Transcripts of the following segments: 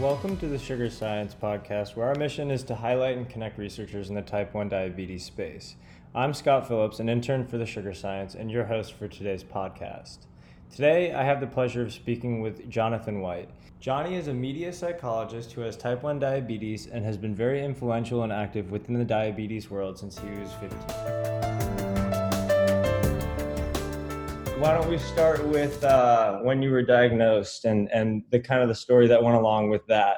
Welcome to the Sugar Science Podcast, where our mission is to highlight and connect researchers in the type 1 diabetes space. I'm Scott Phillips, an intern for the Sugar Science, and your host for today's podcast. Today, I have the pleasure of speaking with Jonathan White. Johnny is a media psychologist who has type 1 diabetes and has been very influential and active within the diabetes world since he was 15. Why don't we start with uh, when you were diagnosed and, and the kind of the story that went along with that?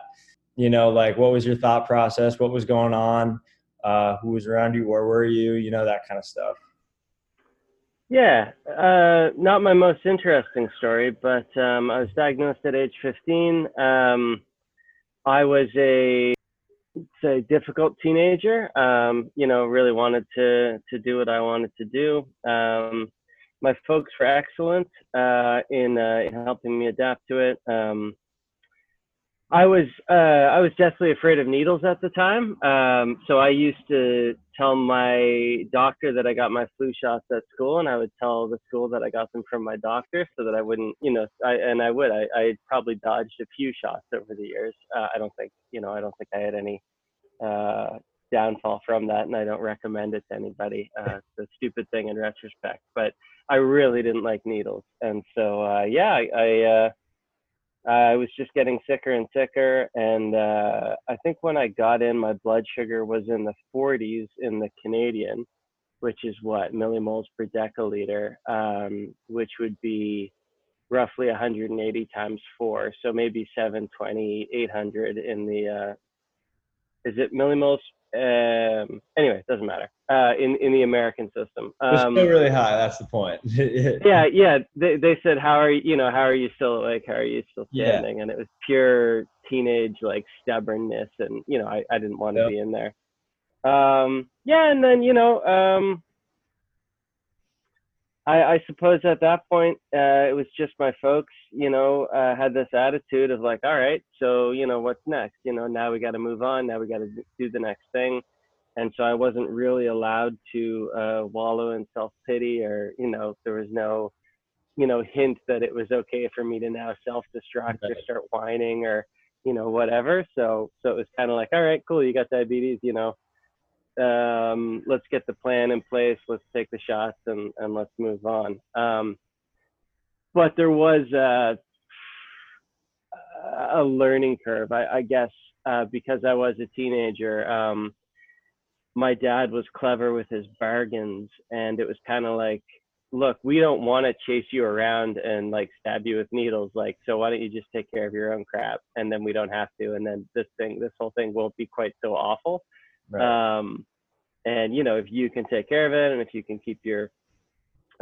You know, like what was your thought process? What was going on? Uh, who was around you? Where were you? You know, that kind of stuff. Yeah, uh, not my most interesting story, but um, I was diagnosed at age 15. Um, I was a, a difficult teenager. Um, you know, really wanted to to do what I wanted to do. Um, my folks were excellent uh, in uh, in helping me adapt to it. Um, I was uh, I was deathly afraid of needles at the time. Um, so I used to tell my doctor that I got my flu shots at school, and I would tell the school that I got them from my doctor, so that I wouldn't, you know, I and I would. I I probably dodged a few shots over the years. Uh, I don't think, you know, I don't think I had any uh, downfall from that, and I don't recommend it to anybody. Uh, it's a stupid thing in retrospect, but I really didn't like needles, and so uh, yeah, I. I uh, I was just getting sicker and sicker. And uh, I think when I got in, my blood sugar was in the 40s in the Canadian, which is what millimoles per deciliter, um, which would be roughly 180 times four. So maybe 720, 800 in the, uh, is it millimoles um, anyway, it doesn't matter. Uh, in in the American system, um, it's still really high. That's the point. yeah, yeah. They they said, how are you? You know, how are you still like? How are you still standing? Yeah. And it was pure teenage like stubbornness, and you know, I I didn't want to yep. be in there. Um, yeah, and then you know, um, I, I suppose at that point, uh, it was just my folks, you know, uh, had this attitude of like, all right, so, you know, what's next? You know, now we got to move on. Now we got to do the next thing. And so I wasn't really allowed to uh, wallow in self pity or, you know, there was no, you know, hint that it was okay for me to now self destruct or start whining or, you know, whatever. So, so it was kind of like, all right, cool, you got diabetes, you know, um, let's get the plan in place, let's take the shots, and, and let's move on. Um, but there was a, a learning curve, I, I guess, uh, because I was a teenager. Um, my dad was clever with his bargains, and it was kind of like, look, we don't want to chase you around and like stab you with needles. Like, so why don't you just take care of your own crap, and then we don't have to, and then this thing, this whole thing won't be quite so awful. Right. Um, and you know, if you can take care of it, and if you can keep your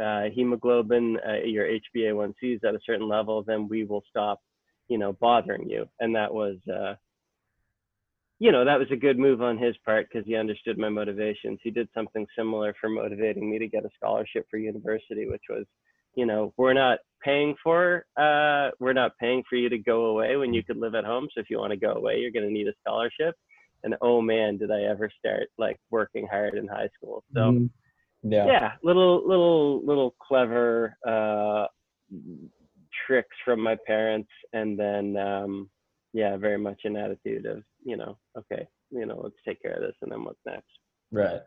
uh, hemoglobin, uh, your HbA1cs at a certain level, then we will stop, you know, bothering you. And that was, uh, you know, that was a good move on his part because he understood my motivations. He did something similar for motivating me to get a scholarship for university, which was, you know, we're not paying for, uh, we're not paying for you to go away when you could live at home. So if you want to go away, you're going to need a scholarship and oh man, did I ever start like working hard in high school. So mm yeah, yeah, little little little clever uh, tricks from my parents, and then um, yeah, very much an attitude of you know, okay, you know, let's take care of this, and then what's next. Right.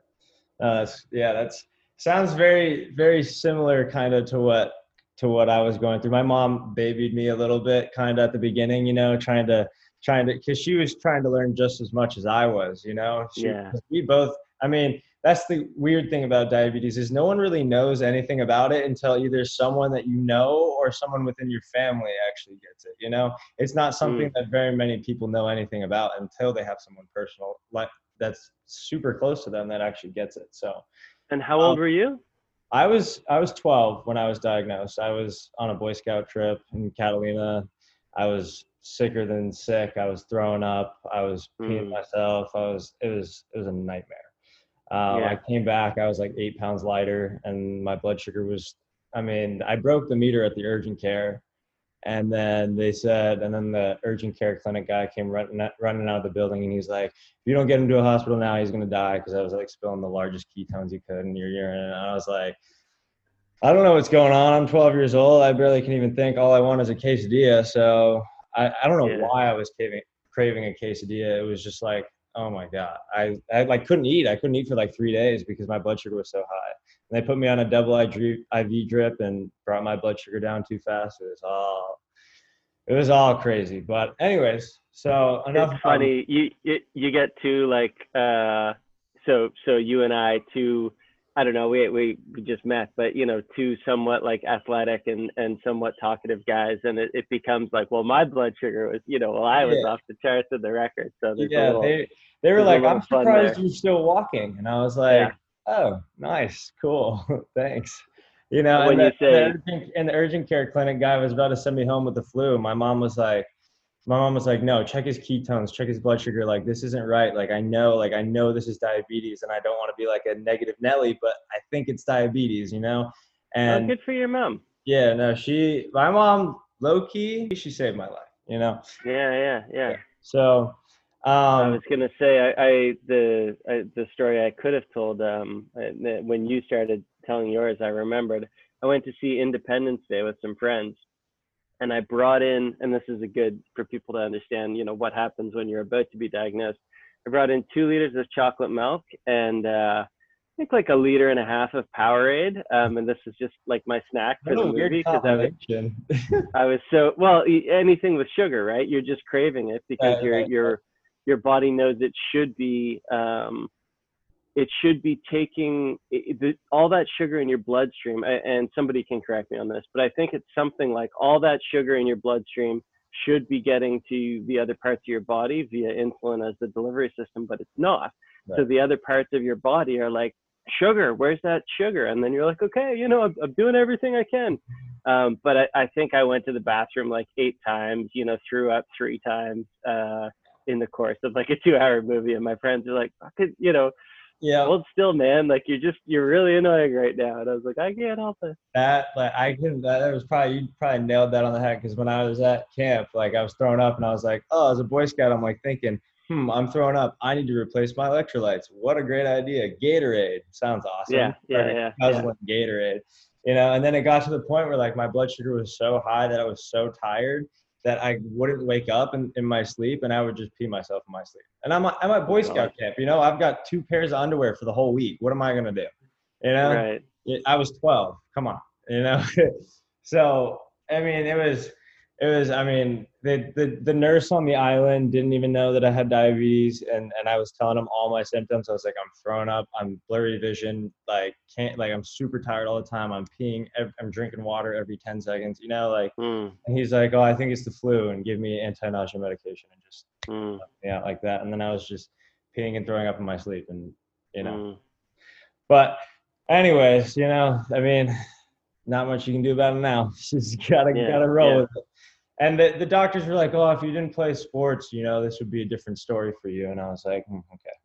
Uh, yeah, that's sounds very very similar kind of to what to what I was going through. My mom babied me a little bit kind of at the beginning, you know, trying to trying to because she was trying to learn just as much as I was, you know. She, yeah. We both. I mean, that's the weird thing about diabetes is no one really knows anything about it until either someone that you know or someone within your family actually gets it. You know, it's not something mm. that very many people know anything about until they have someone personal like that's super close to them that actually gets it. So. And how old um, were you? I was I was 12 when I was diagnosed. I was on a Boy Scout trip in Catalina. I was sicker than sick. I was throwing up. I was peeing mm. myself. I was it was it was a nightmare. Um, yeah. I came back. I was like eight pounds lighter, and my blood sugar was. I mean, I broke the meter at the urgent care, and then they said, and then the urgent care clinic guy came running running out of the building, and he's like, "If you don't get him to a hospital now, he's gonna die." Because I was like spilling the largest ketones you could in your urine, and I was like. I don't know what's going on. I'm 12 years old. I barely can even think. All I want is a quesadilla. So I, I don't know yeah. why I was caving craving a quesadilla. It was just like, oh my god, I I like couldn't eat. I couldn't eat for like three days because my blood sugar was so high. And they put me on a double IV drip and brought my blood sugar down too fast. It was all it was all crazy. But anyways, so enough. It's funny. You, you you get to like uh so so you and I two I don't know, we, we we just met, but you know, two somewhat like athletic and and somewhat talkative guys, and it, it becomes like, well, my blood sugar was, you know, well, I was yeah. off the charts of the record, so yeah, little, they they were like, I'm surprised you're still walking, and I was like, yeah. oh, nice, cool, thanks. You know, when and, you the, say, the urgent, and the urgent care clinic guy was about to send me home with the flu. My mom was like, my mom was like, no, check his ketones, check his blood sugar. Like, this isn't right. Like, I know, like, I know this is diabetes and I don't want to be like a negative Nelly, but I think it's diabetes, you know? And oh, good for your mom. Yeah, no, she, my mom, low key, she saved my life, you know? Yeah, yeah, yeah. So, um, I was gonna say, I, I the I, the story I could have told um, when you started telling yours, I remembered. I went to see Independence Day with some friends, and I brought in, and this is a good for people to understand, you know, what happens when you're about to be diagnosed. I brought in two liters of chocolate milk and uh, I think like a liter and a half of Powerade. Um, and this is just like my snack for the movie because I was, I was so well. Anything with sugar, right? You're just craving it because right, your right, your right. your body knows it should be um, it should be taking it, all that sugar in your bloodstream and somebody can correct me on this but i think it's something like all that sugar in your bloodstream should be getting to the other parts of your body via insulin as the delivery system but it's not. Right. so the other parts of your body are like sugar where's that sugar? And then you're like okay you know i'm, I'm doing everything i can. Um, but I, I think i went to the bathroom like eight times you know threw up three times uh, in the course of like a two hour movie and my friends are like you know yeah. Hold still, man. Like you're just you're really annoying right now. And I was like, I can't help it. That like I can that was probably you probably nailed that on the head because when I was at camp, like I was throwing up and I was like, oh, as a Boy Scout, I'm like thinking, hmm, I'm throwing up. I need to replace my electrolytes. What a great idea. Gatorade sounds awesome. Yeah, yeah, yeah. Yeah. Gatorade. You know, and then it got to the point where like my blood sugar was so high that I was so tired that I wouldn't wake up in, in my sleep and I would just pee myself in my sleep. And I'm, I'm at Boy Scout camp, you know, I've got two pairs of underwear for the whole week. What am I going to do? You know, right. I was 12. Come on, you know? so, I mean, it was, it was i mean the, the the nurse on the island didn't even know that i had diabetes and and i was telling him all my symptoms. I was like i'm throwing up. I'm blurry vision. Like can't like i'm super tired all the time. I'm peeing i'm drinking water every 10 seconds. You know like mm. and he's like oh i think it's the flu and give me anti-nausea medication and just mm. yeah like that. And then i was just peeing and throwing up in my sleep and you know. Mm. but anyways you know i mean not much you can do about it now. Just gotta yeah, gotta roll yeah. with it. And the, the doctors were like, "Oh, if you didn't play sports, you know, this would be a different story for you." And I was like, mm, "Okay,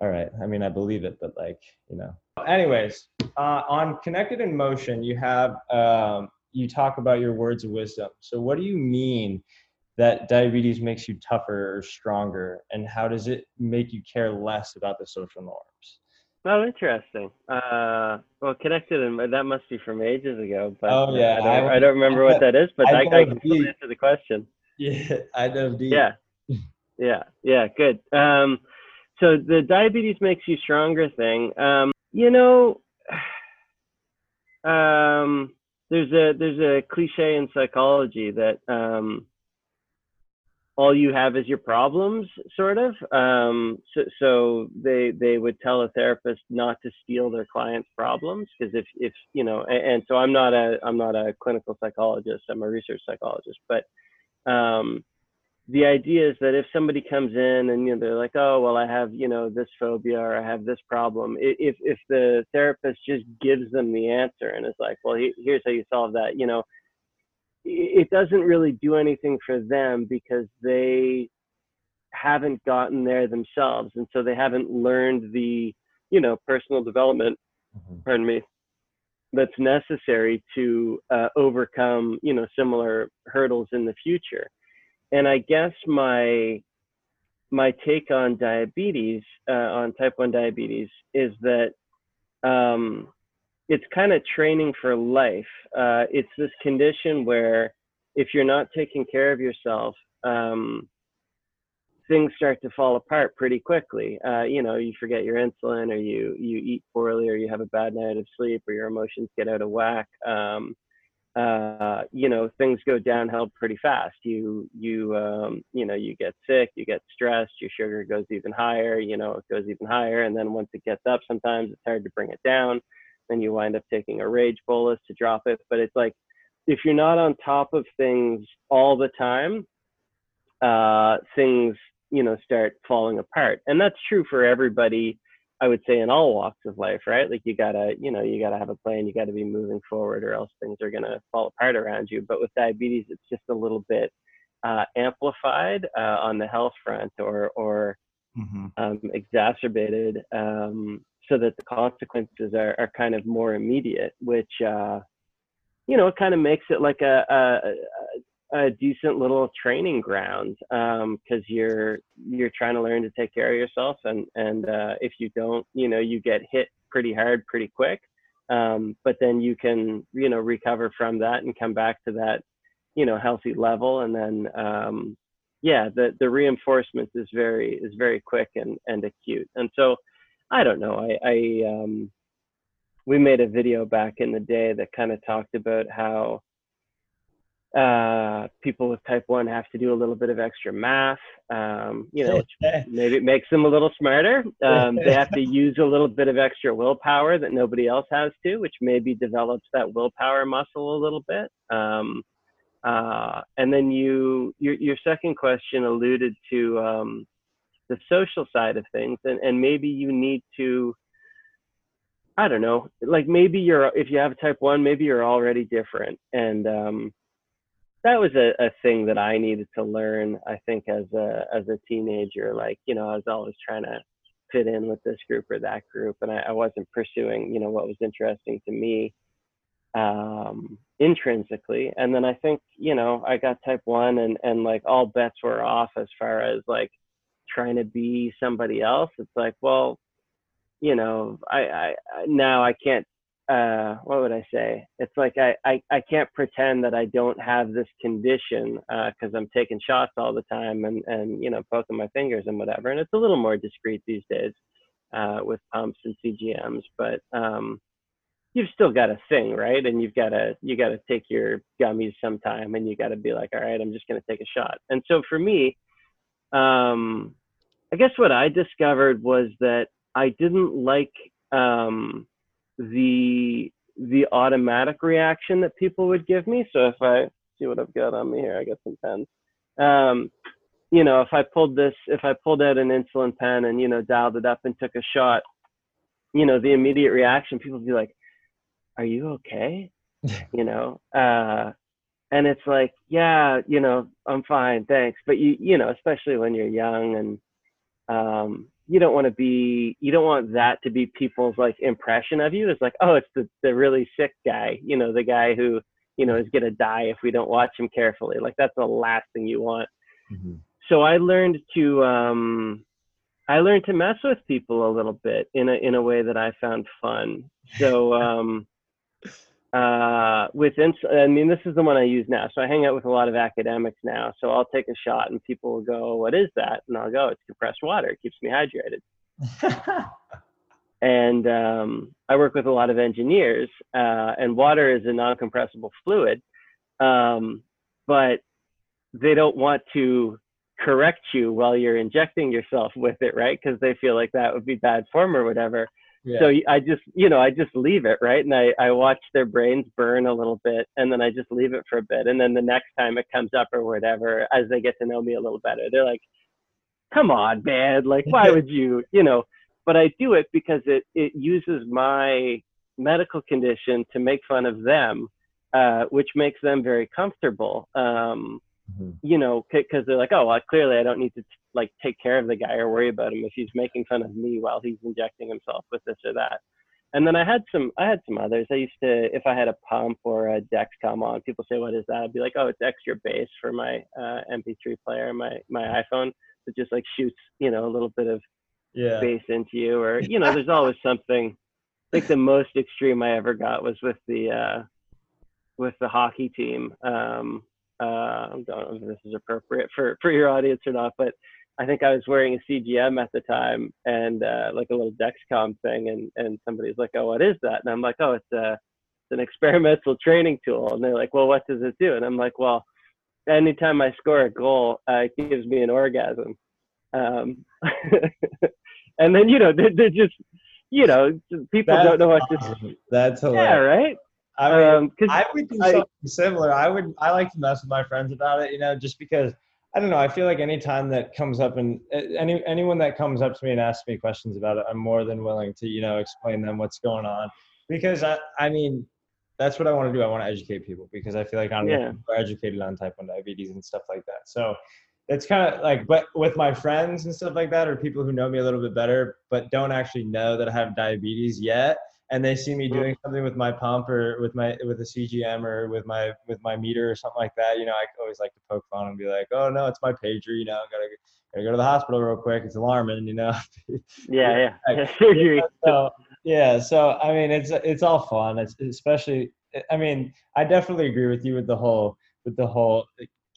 all right." I mean, I believe it, but like, you know. Anyways, uh, on connected in motion, you have um, you talk about your words of wisdom. So, what do you mean that diabetes makes you tougher or stronger, and how does it make you care less about the social norms? Oh, interesting. Uh, well, connected, and that must be from ages ago. But oh yeah, I don't, I, I don't remember what that is, but I, I, I can still answer the question. Yeah, I know deep. Yeah, yeah, yeah. Good. Um, so the diabetes makes you stronger thing. Um, you know, um, there's a there's a cliche in psychology that um, all you have is your problems sort of. Um, so, so they they would tell a therapist not to steal their clients problems because if if you know and, and, so i'm not a i'm not a clinical psychologist i'm a research psychologist but um, the idea is that if somebody comes in and you know they're like oh well i have you know this phobia or i have this problem if if the therapist just gives them the answer and is like well here's how you solve that you know it doesn't really do anything for them because they haven't gotten there themselves and so they haven't learned the you know personal development mm-hmm. pardon me that's necessary to uh, overcome you know similar hurdles in the future and i guess my my take on diabetes uh, on type 1 diabetes is that um, it's kind of training for life. Uh, it's this condition where if you're not taking care of yourself, um, things start to fall apart pretty quickly. Uh, you know, you forget your insulin, or you you eat poorly, or you have a bad night of sleep, or your emotions get out of whack. Um, uh, you know, things go downhill pretty fast. You you um, you know you get sick, you get stressed, your sugar goes even higher. You know, it goes even higher, and then once it gets up, sometimes it's hard to bring it down. Then you wind up taking a rage bolus to drop it. But it's like if you're not on top of things all the time, uh, things you know start falling apart, and that's true for everybody. I would say in all walks of life, right? Like you gotta, you know, you gotta have a plan. You gotta be moving forward, or else things are gonna fall apart around you. But with diabetes, it's just a little bit uh, amplified uh, on the health front, or or mm-hmm. um, exacerbated, um, so that the consequences are, are kind of more immediate, which uh, you know, it kind of makes it like a, a, a decent little training ground because um, you're you're trying to learn to take care of yourself, and and uh, if you don't, you know, you get hit pretty hard pretty quick. Um, but then you can you know recover from that and come back to that you know healthy level, and then um, yeah, the the reinforcement is very is very quick and and acute, and so I don't know, I I um, we made a video back in the day that kind of talked about how uh, people with type 1 have to do a little bit of extra math um, you know maybe it makes them a little smarter. Um, they have to use a little bit of extra willpower that nobody else has to which maybe develops that willpower muscle a little bit. Um, uh, and then you your, your second question alluded to um, the social side of things and, and maybe you need to I don't know, like maybe you're if you have type one, maybe you're already different, and um, that was a, a thing that I needed to learn. I think as a as a teenager, like you know, I was always trying to fit in with this group or that group, and I, I wasn't pursuing you know what was interesting to me um, intrinsically. And then I think you know I got type one, and and like all bets were off as far as like trying to be somebody else. It's like well you know, I, I now I can't. Uh, what would I say? It's like I, I, I can't pretend that I don't have this condition because uh, I'm taking shots all the time and and you know poking my fingers and whatever. And it's a little more discreet these days uh, with pumps and CGMs, but um, you've still got a thing, right? And you've got to you got to take your gummies sometime, and you got to be like, all right, I'm just going to take a shot. And so for me, um, I guess what I discovered was that I didn't like um, the the automatic reaction that people would give me. So if I see what I've got on me here, I got some pens. Um, you know, if I pulled this, if I pulled out an insulin pen and you know dialed it up and took a shot, you know, the immediate reaction, people would be like, "Are you okay?" you know, uh, and it's like, yeah, you know, I'm fine, thanks. But you, you know, especially when you're young and um, you don't want to be you don't want that to be people's like impression of you. It's like oh it's the, the really sick guy you know the guy who you know is going to die if we don't watch him carefully. Like that's the last thing you want. Mm-hmm. so i learned to um i learned to mess with people a little bit in a in a way that i found fun. So um uh, with ins- I mean, this is the one I use now. So I hang out with a lot of academics now. So I'll take a shot, and people will go, "What is that?" And I'll go, "It's compressed water. It keeps me hydrated." and um, I work with a lot of engineers, uh, and water is a non-compressible fluid, um, but they don't want to correct you while you're injecting yourself with it, right? Because they feel like that would be bad form or whatever. Yeah. So I just, you know, I just leave it, right? And I, I watch their brains burn a little bit and then I just leave it for a bit. And then the next time it comes up or whatever, as they get to know me a little better, they're like, come on, man. Like, why would you, you know, but I do it because it, it uses my medical condition to make fun of them, uh, which makes them very comfortable. Um, mm-hmm. you know, because they're like, oh, well, clearly I don't need to like take care of the guy or worry about him if he's making fun of me while he's injecting himself with this or that. And then I had some, I had some others. I used to, if I had a pump or a Dexcom on, people say, "What is that?" I'd be like, "Oh, it's extra bass for my uh, MP3 player, my my iPhone. It just like shoots, you know, a little bit of yeah. bass into you, or you know, there's always something. I think the most extreme I ever got was with the uh, with the hockey team. Um, uh, I don't know if this is appropriate for for your audience or not, but I think I was wearing a CGM at the time and uh, like a little Dexcom thing, and and somebody's like, "Oh, what is that?" And I'm like, "Oh, it's a it's an experimental training tool." And they're like, "Well, what does it do?" And I'm like, "Well, anytime I score a goal, uh, it gives me an orgasm." Um, and then you know they're, they're just you know people That's don't know what awesome. to. That's hilarious. Yeah, right. I mean, Um, I would do I- something similar. I would. I like to mess with my friends about it. You know, just because I don't know. I feel like any time that comes up and any anyone that comes up to me and asks me questions about it, I'm more than willing to you know explain them what's going on. Because I, I mean, that's what I want to do. I want to educate people because I feel like I'm Yeah. educated on type one diabetes and stuff like that. So it's kind of like, but with my friends and stuff like that, or people who know me a little bit better, but don't actually know that I have diabetes yet, and they see me doing something with my pump or with my with a CGM or with my with my meter or something like that, you know, I always like to poke fun and be like, oh no, it's my pager, you know, I gotta gotta go to the hospital real quick. It's alarming, you know. Yeah, yeah. Surgery. so yeah, so I mean, it's it's all fun. It's especially. I mean, I definitely agree with you with the whole with the whole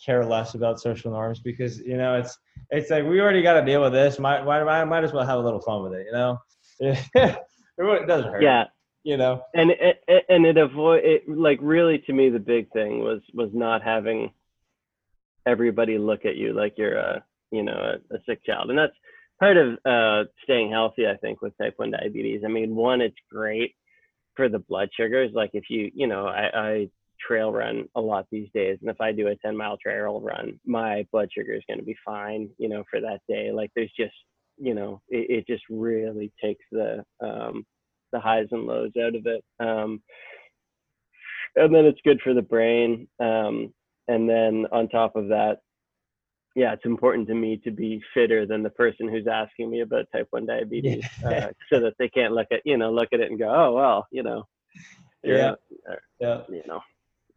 care less about social norms because you know it's it's like we already got to deal with this. Might might might might as well have a little fun with it, you know. it doesn't hurt. Yeah, You know. and it, and it avoid it like really to me the big thing was was not having everybody look at you like you're a you know a, a sick child. And that's part of uh staying healthy i think with type 1 diabetes. I mean one it's great for the blood sugars. Like if you you know i i trail run a lot these days. And if i do a 10 mile trail run my blood sugar is going to be fine you know for that day. Like there's just you know it, it just really takes the um the highs and lows out of it. Um, and then it's good for the brain. Um, and then on top of that, yeah, it's important to me to be fitter than the person who's asking me about type one diabetes, Yeah. uh, so that they can't look at you know look at it and go, oh well, you know, Yeah. Yeah. you know.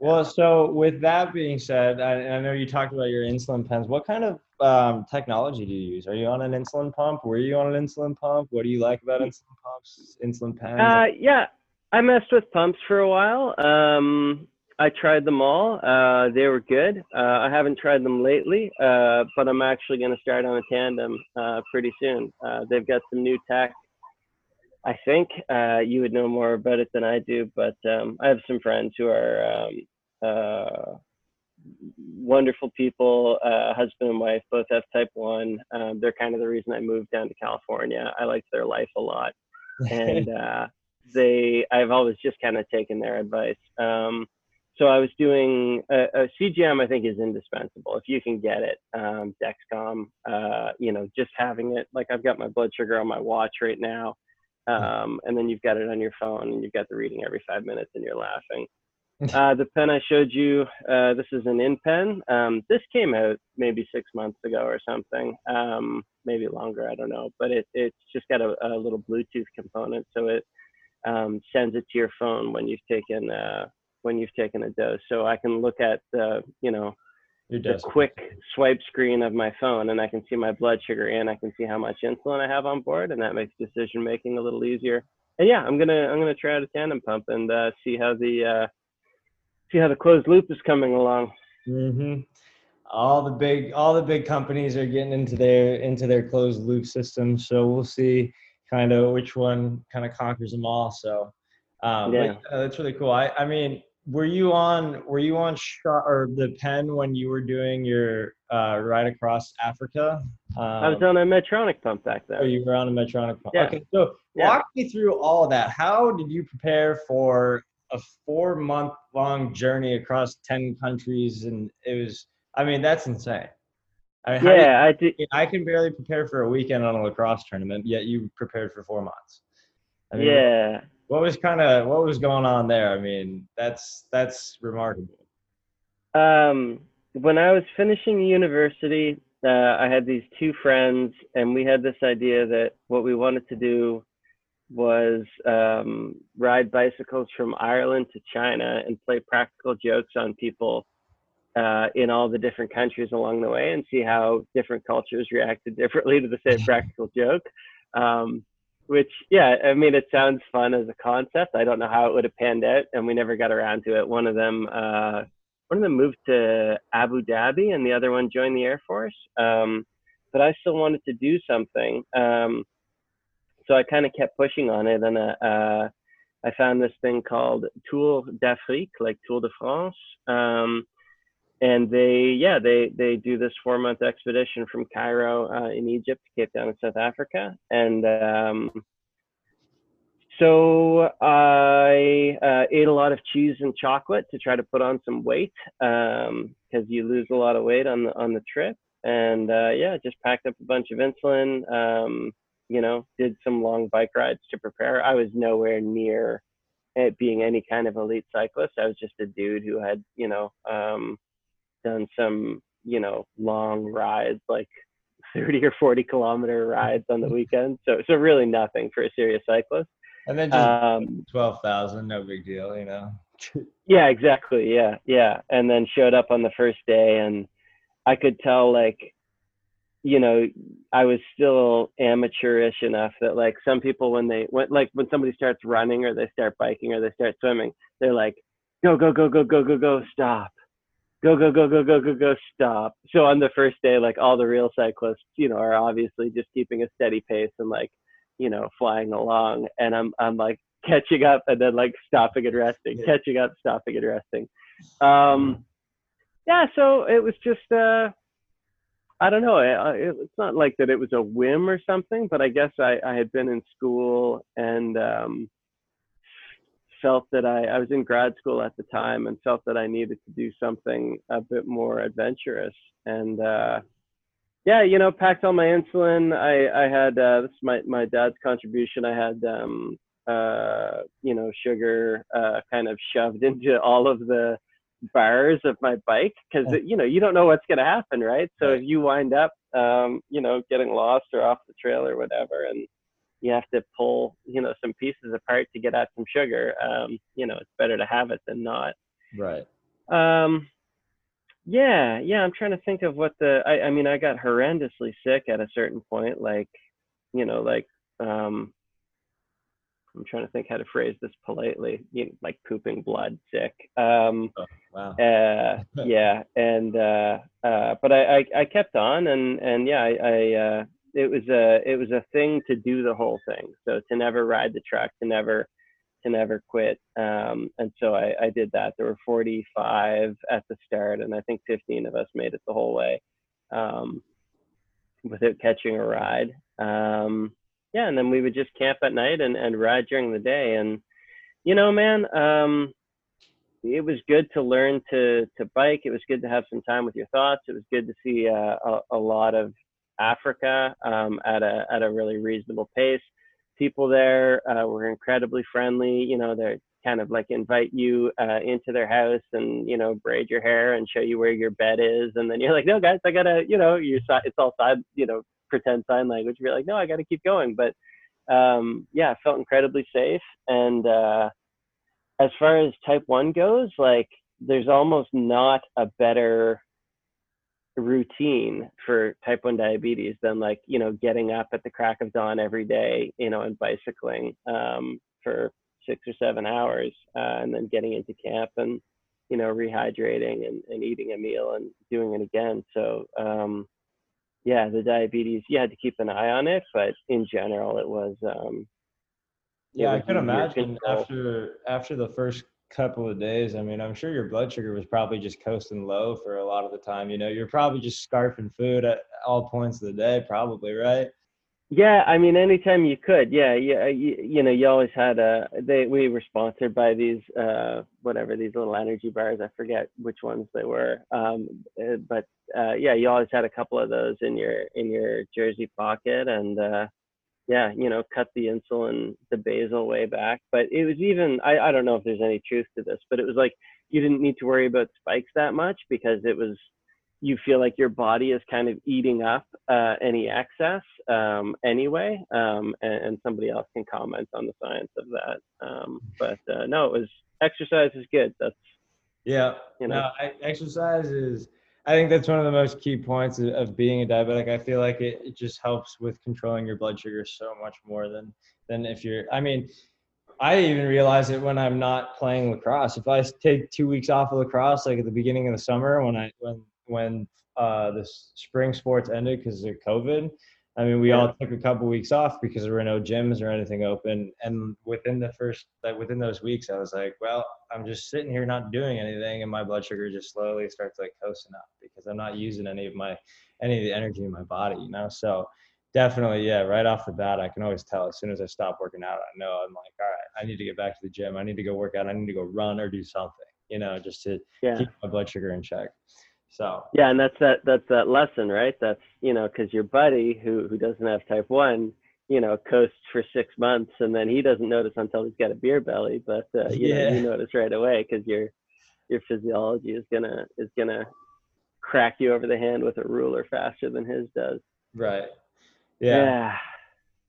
Well, so with that being said, I, I know you talked about your insulin pens. What kind of um, technology do you use? Are you on an insulin pump? Were you on an insulin pump? What do you like about insulin pumps? Insulin pens? Uh, yeah, I messed with pumps for a while. Um, I tried them all. Uh, they were good. Uh, I haven't tried them lately, uh, but I'm actually going to start on a tandem uh, pretty soon. Uh, they've got some new tech. I think uh, you would know more about it than I do, but um, I have some friends who are um, uh, wonderful people, uh, husband and wife, both have type one. Um, they're kind of the reason I moved down to California. I liked their life a lot and uh, they I've always just kind of taken their advice. Um, so I was doing a, a CGM. I think is indispensable if you can get it. Um, Dexcom, uh, you know, just having it. Like I've got my blood sugar on my watch right now, um, and then you've got it on your phone, and you've got the reading every five minutes, and you're laughing. Uh, the pen I showed you, uh, this is an InPen. Um, this came out maybe six months ago or something, um, maybe longer, I don't know. But it, it's just got a, a little Bluetooth component, so it um, sends it to your phone when you've taken uh, when you've taken a dose. So I can look at the you know the quick swipe screen of my phone, and I can see my blood sugar and I can see how much insulin I have on board, and that makes decision making a little easier. And yeah, I'm gonna I'm gonna try out a tandem pump and uh, see how the uh, see how the closed loop is coming along. hmm All the big, all the big companies are getting into their into their closed loop systems. So we'll see kind of which one kind of conquers them all. So, um, Yeah. but, uh, that's really cool. I, I mean, were you on were you on shot or the pen when you were doing your uh, ride across Africa? Um, I was on a Medtronic pump back Oh, you were on a Medtronic pump. Yeah. Okay, so Yeah. walk me through all of that. How did you prepare for a four month long journey across 10 countries? And it was, I mean, that's insane. I mean, do you- Yeah, I did. I can barely prepare for a weekend on a lacrosse tournament, yet you prepared for four months. I mean, Yeah. What was kind of what was going on there? I mean, that's that's remarkable. Um, when I was finishing university, uh, I had these two friends, and we had this idea that what we wanted to do was um, ride bicycles from Ireland to China and play practical jokes on people uh, in all the different countries along the way and see how different cultures reacted differently to the same practical joke. Um, which, yeah, I mean, it sounds fun as a concept. I don't know how it would have panned out, and we never got around to it. One of them, uh, one of them moved to Abu Dhabi, and the other one joined the Air Force. Um, but I still wanted to do something. Um, so I kind of kept pushing on it, and uh, uh, I found this thing called Tour d'Afrique, like Tour de France. Um, and they, yeah, they they do this four month expedition from Cairo uh, in Egypt to Cape Town in South Africa, and um, so I uh, ate a lot of cheese and chocolate to try to put on some weight because um, you lose a lot of weight on the on the trip. And uh, yeah, just packed up a bunch of insulin. Um, you know, did some long bike rides to prepare. I was nowhere near being any kind of elite cyclist. I was just a dude who had you know um, done some you know long rides like 30 or 40 kilometer rides on the weekend. So so really nothing for a serious cyclist. And then just um, twelve thousand, no big deal, you know. yeah, exactly. Yeah, yeah. And then showed up on the first day, and I could tell like, you know, I was still amateurish enough that like some people when they when like when somebody starts running or they start biking or they start swimming, they're like, go go go go go go go stop. Go go go go go go go stop. So on the first day, like all the real cyclists, you know, are obviously just keeping a steady pace and like you know, flying along and I'm I'm like catching up and then like stopping and resting, yeah. catching up, stopping and resting. Um yeah, so it was just uh I don't know. It, it's not like that it was a whim or something, but I guess I, I had been in school and um, felt that I, I was in grad school at the time and felt that I needed to do something a bit more adventurous. And uh, yeah, you know, packed all my insulin. I I had uh, this is my my dad's contribution. I had um uh you know sugar uh kind of shoved into all of the bars of my bike because you know you don't know what's gonna happen, right? So if you wind up um you know getting lost or off the trail or whatever, and you have to pull you know some pieces apart to get at some sugar, um you know it's better to have it than not. Right. Um yeah, yeah. I'm trying to think of what the. I, I mean, I got horrendously sick at a certain point. Like, you know, like um, I'm trying to think how to phrase this politely. You know, like pooping blood, sick. Um, oh, wow. Uh, yeah, and uh, uh, but I, I I kept on, and and yeah, I, I uh, it was a it was a thing to do the whole thing. So to never ride the truck, to never to never quit. Um, and so I, I, did that. There were 45 at the start, and I think 15 of us made it the whole way um, without catching a ride. Um, yeah, and then we would just camp at night and, and ride during the day. And, you know, man, um, it was good to learn to, to bike. It was good to have some time with your thoughts. It was good to see uh, a, a lot of Africa um, at, a, at a really reasonable pace people there uh, were incredibly friendly. You know, they're kind of like invite you uh, into their house and you know braid your hair and show you where your bed is, and then you're like, no, guys, I gotta, you know, you it's all side, you know, pretend sign language. You're like, no, I gotta keep going. But um, yeah, felt incredibly safe. And uh, as far as type one goes, like there's almost not a better routine for type 1 diabetes than like you know getting up at the crack of dawn every day you know and bicycling um, for six or seven hours uh, and then getting into camp and you know rehydrating and, and eating a meal and doing it again. So um, yeah the diabetes you had to keep an eye on it but in general it was um, yeah i could imagine after after the first couple of days, I mean, I'm sure your blood sugar was probably just coasting low for a lot of the time. You know, you're probably just scarfing food at all points of the day, probably, right? Yeah, I mean, anytime you could, yeah, yeah, you, you know, you always had a. They we were sponsored by these, uh, whatever these little energy bars. I forget which ones they were, um, uh, but uh, yeah, you always had a couple of those in your in your jersey pocket, and uh, yeah, you know, cut the insulin, the basal way back. But it was even, I, I don't know if there's any truth to this, but it was like you didn't need to worry about spikes that much because it was, you feel like your body is kind of eating up uh, any excess um, anyway. Um, and, and, somebody else can comment on the science of that. Um, but uh, no, it was exercise is good. That's, yeah, you know, no, I, exercise is, I think that's one of the most key points of, of being a diabetic. I feel like it, it just helps with controlling your blood sugar so much more than than if you're. I mean, I even realize it when I'm not playing lacrosse. If I take two weeks off of lacrosse, like at the beginning of the summer when I when when uh, the spring sports ended because of COVID. I mean, we all took a couple weeks off because there were no gyms or anything open. And within the first, like within those weeks, I was like, well, I'm just sitting here not doing anything, and my blood sugar just slowly starts like coasting up because I'm not using any of my any of the energy in my body, you know. So definitely, yeah, right off the bat, I can always tell as soon as I stop working out, I know I'm like, all right, I need to get back to the gym. I need to go work out. I need to go run or do something, you know, just to yeah. keep my blood sugar in check. So yeah, and that's that that's that lesson, right? That's you know, because your buddy who who doesn't have type one, you know, coasts for six months, and then he doesn't notice until he's got a beer belly. But uh, you yeah. know, you notice right away because your your physiology is gonna is gonna crack you over the hand with a ruler faster than his does. Right. Yeah. yeah.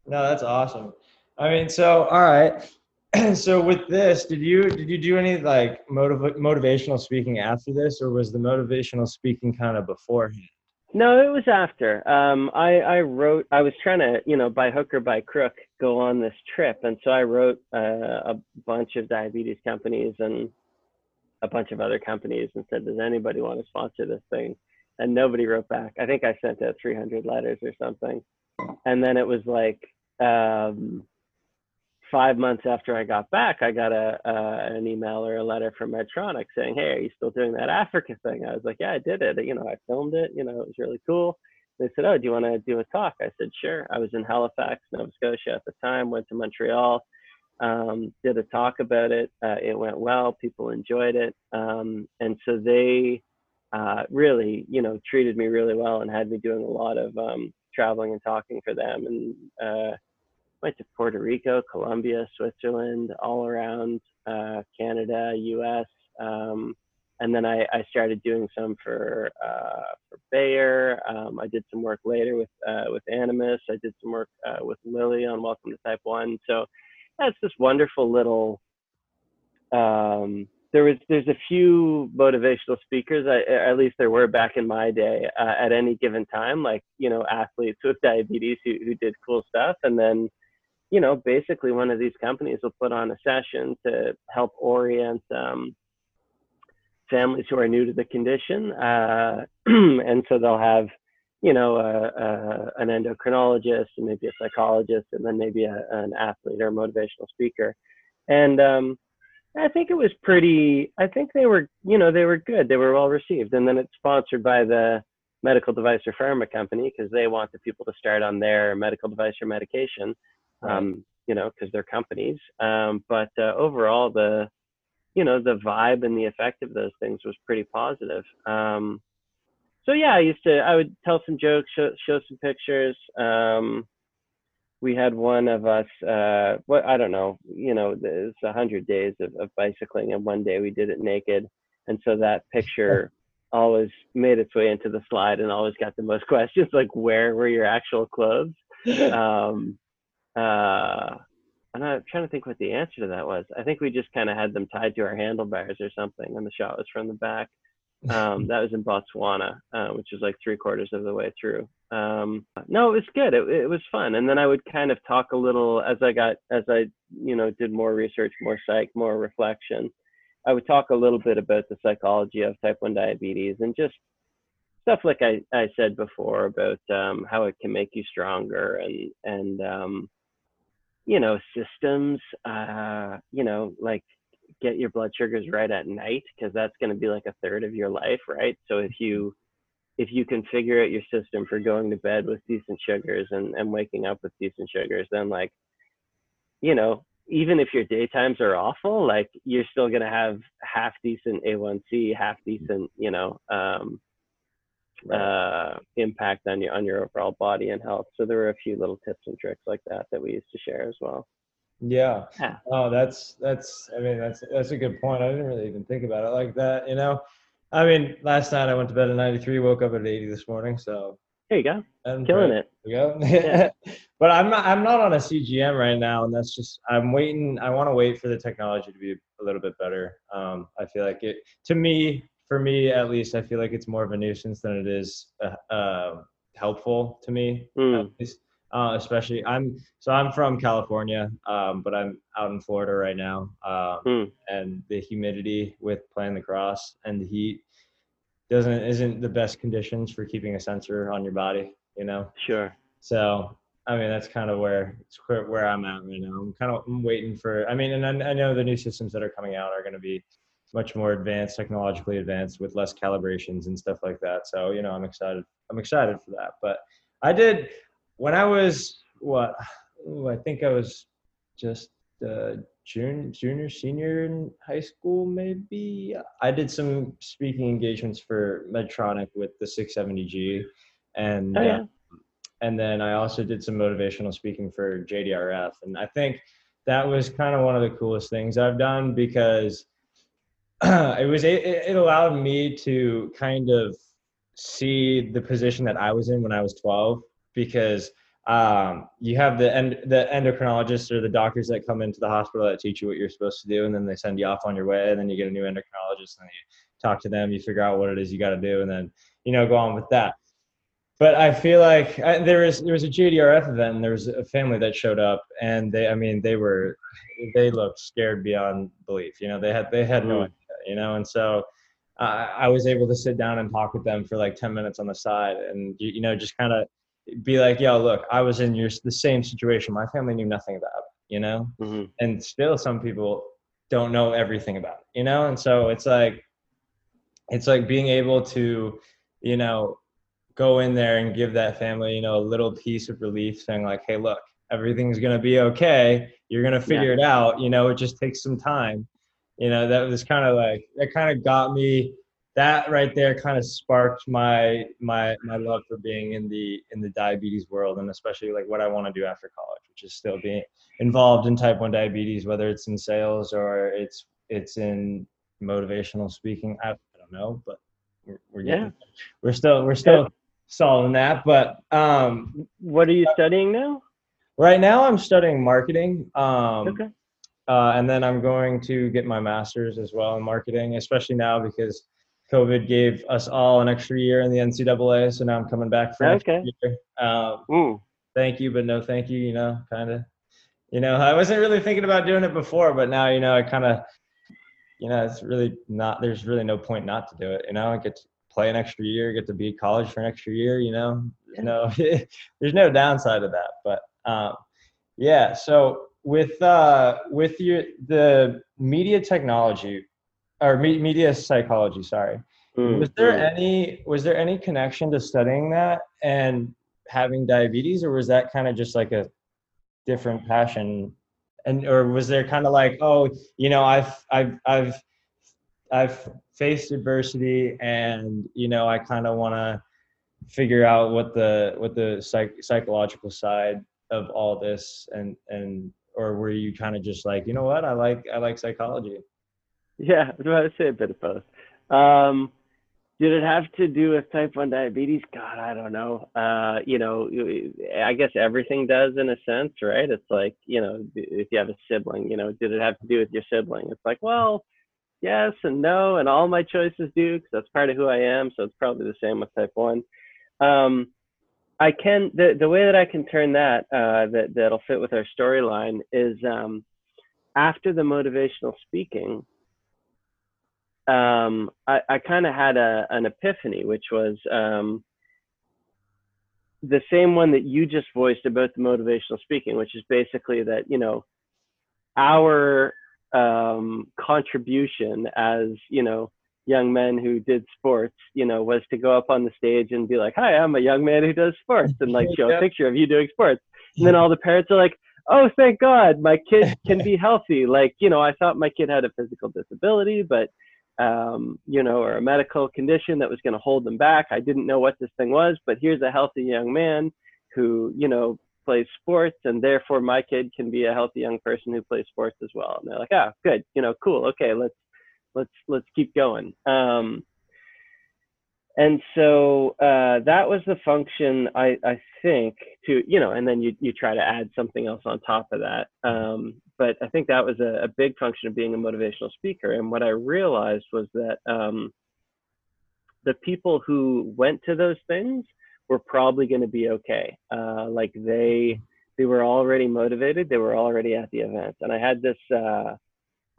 No, that's awesome. I mean, so all right. so with this, did you did you do any like motiv- motivational speaking after this, or was the motivational speaking kind of beforehand? No, it was after. Um, I I wrote. I was trying to, you know, by hook or by crook, go on this trip, and so I wrote uh, a bunch of diabetes companies and a bunch of other companies and said, "Does anybody want to sponsor this thing?" And nobody wrote back. I think I sent out 300 letters or something, and then it was like. Um, five months after I got back, I got a an email or a letter from Medtronic saying, "Hey, are you still doing that Africa thing?" I was like, "Yeah, I did it. You know, I filmed it. You know, it was really cool." They said, "Oh, do you want to do a talk?" I said, "Sure." I was in Halifax, Nova Scotia at the time. Went to Montreal, um, did a talk about it. Uh, it went well. People enjoyed it, um, and so they uh, really, you know, treated me really well and had me doing a lot of um, traveling and talking for them and uh, went to Puerto Rico, Colombia, Switzerland, all around uh, Canada, U.S. Um, and then I, I, started doing some for uh, for Bayer. Um, I did some work later with uh, with Animas. I did some work uh, with Lilly on Welcome to Type One. So that's this wonderful little. Um, there was there's a few motivational speakers. I, at least there were back in my day. Uh, at any given time, like you know athletes with diabetes who who did cool stuff, and then you know, basically one of these companies will put on a session to help orient um, families who are new to the condition. Uh, and so they'll have, you know, a, a, an endocrinologist and maybe a psychologist and then maybe a, an athlete or motivational speaker. And um, I think it was pretty, I think they were, you know, they were good. They were well received. And then it's sponsored by the medical device or pharma company because they want the people to start on their medical device or medication um, you know, because they're companies. Um, but uh, overall, the you know the vibe and the effect of those things was pretty positive. Um, so yeah, I used to I would tell some jokes, show, show some pictures. Um, we had one of us, uh, what I don't know, you know, it's a hundred days of, of bicycling, and one day we did it naked, and so that picture always made its way into the slide and always got the most questions, like where were your actual clothes? Um, uh, I'm not trying to think what the answer to that was. I think we just kind of had them tied to our handlebars or something, and the shot was from the back. Um, that was in Botswana, uh, which is like three quarters of the way through. Um, no, it was good. It, it was fun. And then I would kind of talk a little as I got, as I, you know, did more research, more psych, more reflection. I would talk a little bit about the psychology of type 1 diabetes and just stuff like I, I said before about um, how it can make you stronger and, and, um, you know, systems, uh, you know, like get your blood sugars right at night because that's going to be like a third of your life, right? So if you if you can figure out your system for going to bed with decent sugars and, and waking up with decent sugars, then like, you know, even if your daytimes are awful, like you're still gonna have half decent A1C, half decent, you know, um, uh, impact on your on your overall body and health. So there were a few little tips and tricks like that that we used to share as well. Yeah. yeah. Oh, that's that's. I mean, that's that's a good point. I didn't really even think about it like that. You know, I mean, last night I went to bed at 93, woke up at 80 this morning. So there you go. I'm Killing it. There you go. Yeah. but I'm not. I'm not on a CGM right now, and that's just. I'm waiting. I want to wait for the technology to be a little bit better. Um, I feel like it. To me, for me at least, I feel like it's more of a nuisance than it is uh, uh, helpful to me. Mm. At least, uh, especially I'm so I'm from California, um, but I'm out in Florida right now, um, mm. and the humidity with playing lacrosse and the heat. doesn't isn't the best conditions for keeping a sensor on your body. You know. Sure. So I mean, that's kind of where where, where I'm at right now. I'm kind of I'm waiting for. I mean, and I, I know the new systems that are coming out are going to be much more advanced, technologically advanced, with less calibrations and stuff like that. So you know, I'm excited. I'm excited for that. But I did when I was what ooh, I think I was just uh, junior, junior, senior in high school, maybe. I did some speaking engagements for Medtronic with the 670G, and Oh, yeah. uh, and then I also did some motivational speaking for JDRF, and I think that was kind of one of the coolest things I've done because it was it, it allowed me to kind of see the position that I was in when I was 12 because um, you have the end the endocrinologists or the doctors that come into the hospital that teach you what you're supposed to do and then they send you off on your way and then you get a new endocrinologist and you talk to them you figure out what it is you got to do and then you know go on with that but I feel like I, there was there was a JDRF event and there was a family that showed up and they I mean they were they looked scared beyond belief you know they had they had no Mm. idea you know? And so I I was able to sit down and talk with them for like 10 minutes on the side and you, you know just kind of be like yo look I was in your the same situation. My family knew nothing about it you know? Hmm and still some people don't know everything about it you know? And so it's like it's like being able to you know go in there and give that family you know a little piece of relief saying like hey look everything's going to be okay. You're going to figure it out you know? It just takes some time you know that was kind of like that kind of got me that right there kind of sparked my my my love for being in the in the diabetes world and especially like what i want to do after college which is still being involved in type 1 diabetes whether it's in sales or it's it's in motivational speaking i, I don't know but we're, we're getting Yeah. we're still we're still solving that but um What are you studying now? right now i'm studying marketing um Okay. Uh, and then i'm going to get my master's as well in marketing especially now because covid gave us all an extra year in the ncaa so now i'm coming back for Okay. year um, Mm. thank you but no thank you you know kind of you know i wasn't really thinking about doing it before but now you know i kind of you know it's really not there's really no point not to do it you know i get to play an extra year get to be at college for an extra year you know you know there's no downside to that but um yeah so with uh with your the media technology or me, media psychology sorry Mm. was there Mm. any was there any connection to studying that and having diabetes or was that kind of just like a different passion and or was there kind of like oh you know i've i've i've i've faced adversity and you know i kind of want to figure out what the what the psych, psychological side of all this and and or were you kind of just like you know what i like i like psychology Yeah, I was about to say a bit of both. Um, did it have to do with type 1 diabetes? God, I don't know. Uh, you know, I guess everything does in a sense, right? It's like, you know, if you have a sibling, you know, did it have to do with your sibling? It's like, well, yes and no, and all my choices do because that's part of who I am. So it's probably the same with type 1. Um, I can, the, the way that I can turn that, uh, that, that'll fit with our storyline is um, after the motivational speaking, um, I, I kind of had a, an epiphany, which was um, the same one that you just voiced about the motivational speaking, which is basically that, you know, our um, contribution as, you know, young men who did sports, you know, was to go up on the stage and be like, hi, I'm a young man who does sports and like show a picture of you doing sports. And then all the parents are like, oh, thank God, my kid can be healthy. Like, you know, I thought my kid had a physical disability, but um, you know, or a medical condition that was going to hold them back. I didn't know what this thing was, but here's a healthy young man who, you know, plays sports, and therefore my kid can be a healthy young person who plays sports as well. And they're like, ah, good, you know, cool, okay, let's let's let's keep going. Um, and so uh, that was the function I, I think to you know and then you, you try to add something else on top of that. Um, but i think that was a, a big function of being a motivational speaker. And what i realized was that um, the people who went to those things were probably going to be okay. Uh, like they they were already motivated. They were already at the event. And i had this uh,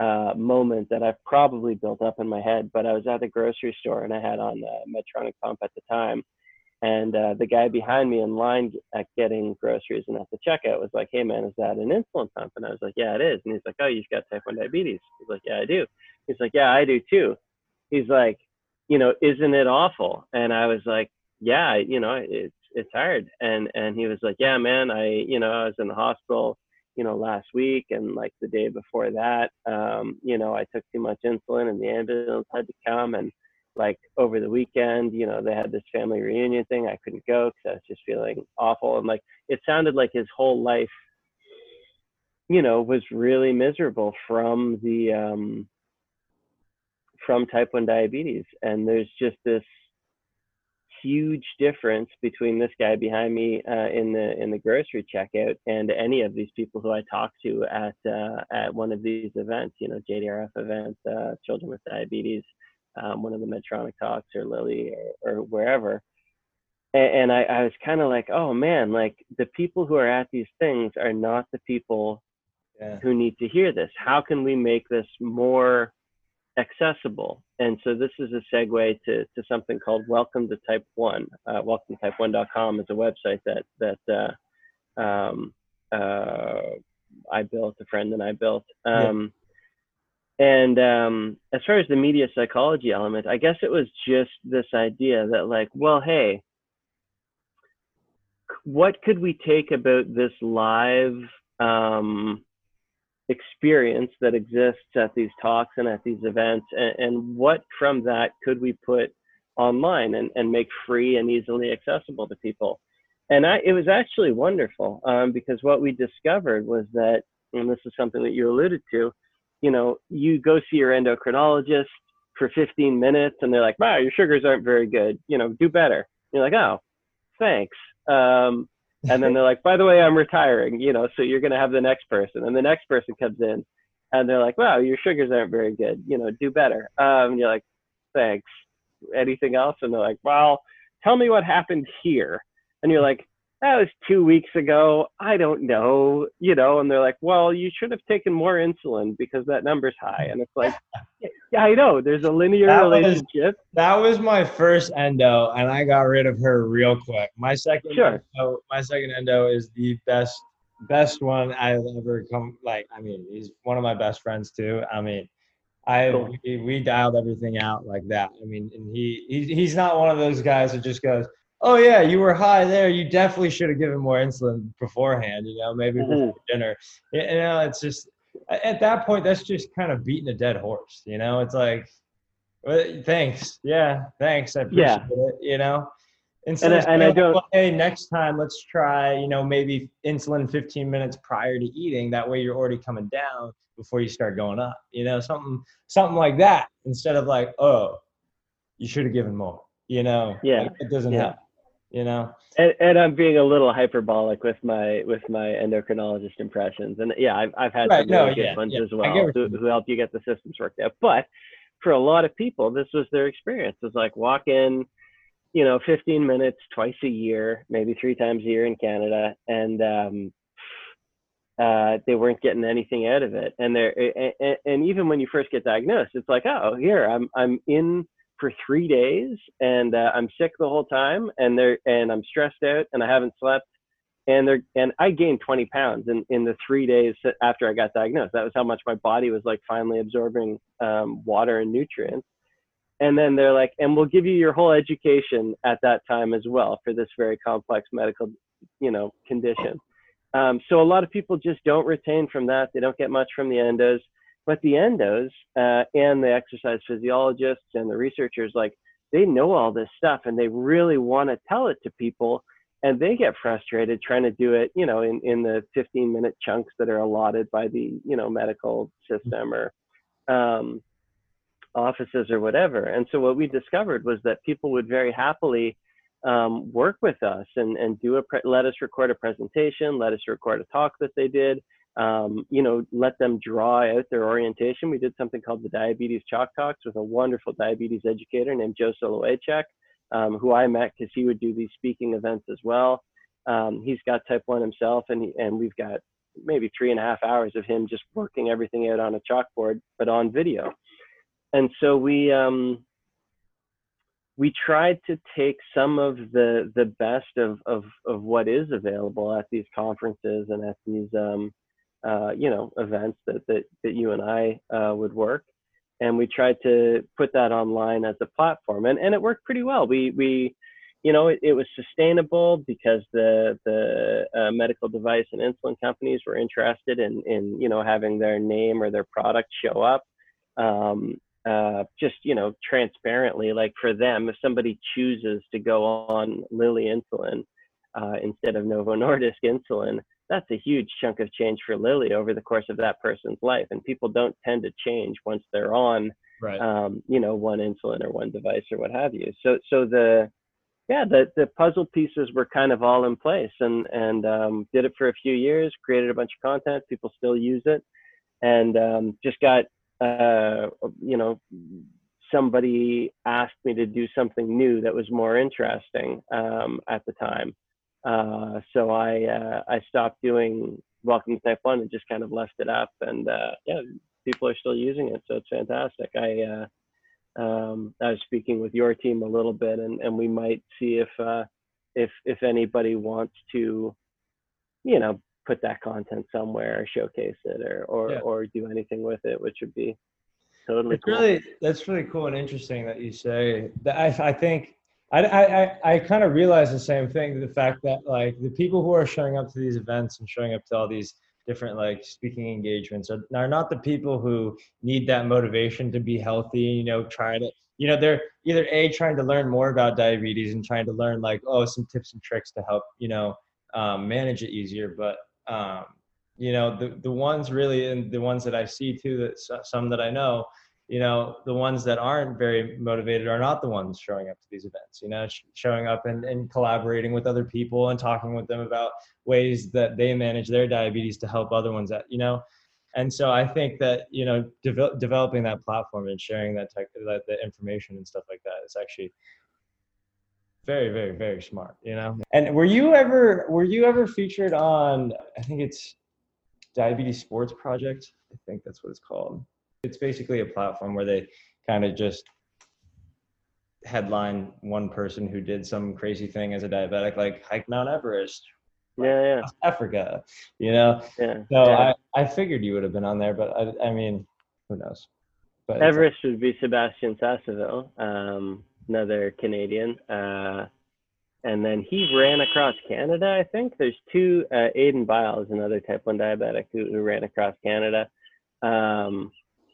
uh, moment that I've probably built up in my head. But I was at the grocery store and I had on a Medtronic pump at the time, and uh, the guy behind me in line at getting groceries and at the checkout was like, "Hey man, is that an insulin pump?" And I was like, "Yeah, it is." And he's like, "Oh, you've got type one diabetes." He's like, "Yeah, I do." He's like, "Yeah, I do too." He's like, "You know, isn't it awful?" And I was like, "Yeah, you know, it's it's hard." And and he was like, "Yeah, man, I you know I was in the hospital." You know last week and like the day before that um you know i took too much insulin and the ambulance had to come and like over the weekend, you know, they had this family reunion thing. I couldn't go because I was just feeling awful. And like, it sounded like his whole life, you know, was really miserable from the, um, from type 1 diabetes. And there's just this huge difference between this guy behind me uh, in the in the grocery checkout and any of these people who I talk to at uh, at one of these events, you know, JDRF events, uh, children with diabetes, um, one of the Medtronic talks or Lilly or, or wherever. And, and I, I was kind of like, oh man, like the people who are at these things are not the people yeah. who need to hear this. How can we make this more accessible? And so this is a segue to, to something called Welcome to Type One. Uh, welcome to type1.com is a website that that uh, um, uh, I built, a friend and I built. Um, and um, as far as the media psychology element, I guess it was just this idea that, like, well, hey, what could we take about this live um, experience that exists at these talks and at these events, and, and what from that could we put online and, and make free and easily accessible to people? And I, it was actually wonderful um, because what we discovered was that, and this is something that you alluded to, you know, you go see your endocrinologist for 15 minutes and they're like, wow, your sugars aren't very good. You know, do better. You're like, oh, thanks. Um, and then they're like, by the way, I'm retiring, you know, so you're going to have the next person. And the next person comes in and they're like, wow, your sugars aren't very good. You know, do better. Um, you're like, thanks. Anything else? And they're like, well, tell me what happened here. And you're like, that was two weeks ago. I don't know, you know, and they're like, well, you should have taken more insulin because that number's high. And it's like, yeah, I know. There's a linear that relationship. Was, that was my first endo, and I got rid of her real quick. My second, sure. endo, my second endo is the best, best one I've ever come. Like, I mean, he's one of my best friends too. I mean, I cool. we, we dialed everything out like that. I mean, and he, he he's not one of those guys that just goes oh yeah, you were high there. You definitely should have given more insulin beforehand. You know, maybe mm-hmm. before dinner. You know, it's just at that point that's just kind of beating a dead horse. You know, it's like, well, thanks, yeah, thanks, I appreciate yeah. it. You know. Instead and, and I don't. Well, hey, next time let's try. You know, maybe insulin 15 minutes prior to eating. That way, you're already coming down before you start going up. You know, something something like that. Instead of like, oh, you should have given more. You know, yeah, like, it doesn't yeah. help you know? And, and, i'm being a little hyperbolic with my with my endocrinologist impressions. And yeah i've, I've had right, some really no, good yeah, ones yeah. as well who, who help you get the systems worked out. But for a lot of people this was their experience. It's like walk in you know 15 minutes twice a year maybe three times a year in canada and um uh, they weren't getting anything out of it, and they're and, and even when you first get diagnosed, it's like, oh, here I'm I'm in for three days and uh, I'm sick the whole time and they're and I'm stressed out and I haven't slept and they're and I gained 20 pounds in in the three days after I got diagnosed. That was how much my body was like finally absorbing um, water and nutrients. And then they're like, and we'll give you your whole education at that time as well for this very complex medical, you know, condition. Um, so a lot of people just don't retain from that. They don't get much from the endos but the endos uh, and the exercise physiologists and the researchers, like they know all this stuff and they really want to tell it to people and they get frustrated trying to do it, you know, in, in the 15 minute chunks that are allotted by the, you know, medical system or um, offices or whatever. And so what we discovered was that people would very happily um, work with us and, and do a, pre- let us record a presentation, let us record a talk that they did, um, you know, let them draw out their orientation. We did something called the Diabetes Chalk Talks with a wonderful diabetes educator named Joe Solowiejczyk, um, who I met because he would do these speaking events as well. Um, he's got type 1 himself, and, he, and we've got maybe three and a half hours of him just working everything out on a chalkboard, but on video. And so we um, we tried to take some of the the best of of of what is available at these conferences and at these um, uh, you know events that that that you and I uh, would work, and we tried to put that online as a platform, and and it worked pretty well. We we you know, it, it was sustainable because the the uh, medical device and insulin companies were interested in in you know having their name or their product show up. Um, uh, just you know, transparently, like for them, if somebody chooses to go on Lilly insulin uh, instead of Novo Nordisk insulin, that's a huge chunk of change for Lilly over the course of that person's life. And people don't tend to change once they're on, right. um, you know, one insulin or one device or what have you. So so the yeah, the, the puzzle pieces were kind of all in place and, and um, did it for a few years, created a bunch of content. People still use it. And um, just got, uh, you know, somebody asked me to do something new that was more interesting um, at the time. Uh, so I, uh, I stopped doing Welcome to Type 1 and just kind of left it up. And uh, yeah, people are still using it. So it's fantastic. I, uh, um, I was speaking with your team a little bit, and, and we might see if uh, if if anybody wants to, you know, put that content somewhere, or showcase it, or or, yeah. or do anything with it, which would be totally. It's cool. really that's really cool and interesting that you say that. I I think. I, I, I kind of realize the same thing the fact that like the people who are showing up to these events and showing up to all these different like speaking engagements are, are not the people who need that motivation to be healthy you know trying to you know they're either a trying to learn more about diabetes and trying to learn like oh some tips and tricks to help you know um, manage it easier but um, you know the, the ones really and the ones that i see too that some that i know you know the ones that aren't very motivated are not the ones showing up to these events you know sh- showing up and, and collaborating with other people and talking with them about ways that they manage their diabetes to help other ones that you know? And so i think that you know de- developing that platform and sharing that tech that the information and stuff like that is actually very very very smart you know? And were you ever were you ever featured on i think it's diabetes sports project? I think that's what it's called it's basically a platform where they kind of just headline one person who did some crazy thing as a diabetic, like hike Mount Everest. Yeah, yeah. Africa, you know. Yeah. So yeah. I, I figured you would have been on there, but I, I mean, who knows? But Everest would be Sebastian Sasseville, um, another Canadian. Uh, and then he ran across Canada. I think there's two. Uh, Aiden Biles, another type one diabetic who, who ran across Canada. Um,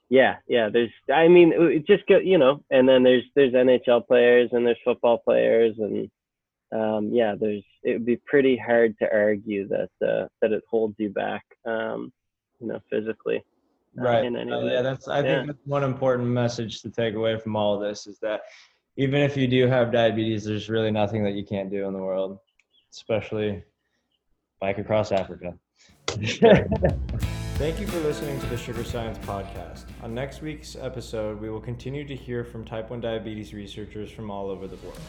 yeah, yeah. There's, I mean, it just go, you know, and then there's there's NHL players and there's football players and um, yeah, there's it would be pretty hard to argue that uh, that it holds you back, um, you know, physically. Uh, right. Uh, yeah, that's I yeah. think that's one important message to take away from all of this is that even if you do have diabetes, there's really nothing that you can't do in the world, especially bike across Africa. Thank you for listening to the Sugar Science Podcast. On next week's episode, we will continue to hear from type 1 diabetes researchers from all over the world.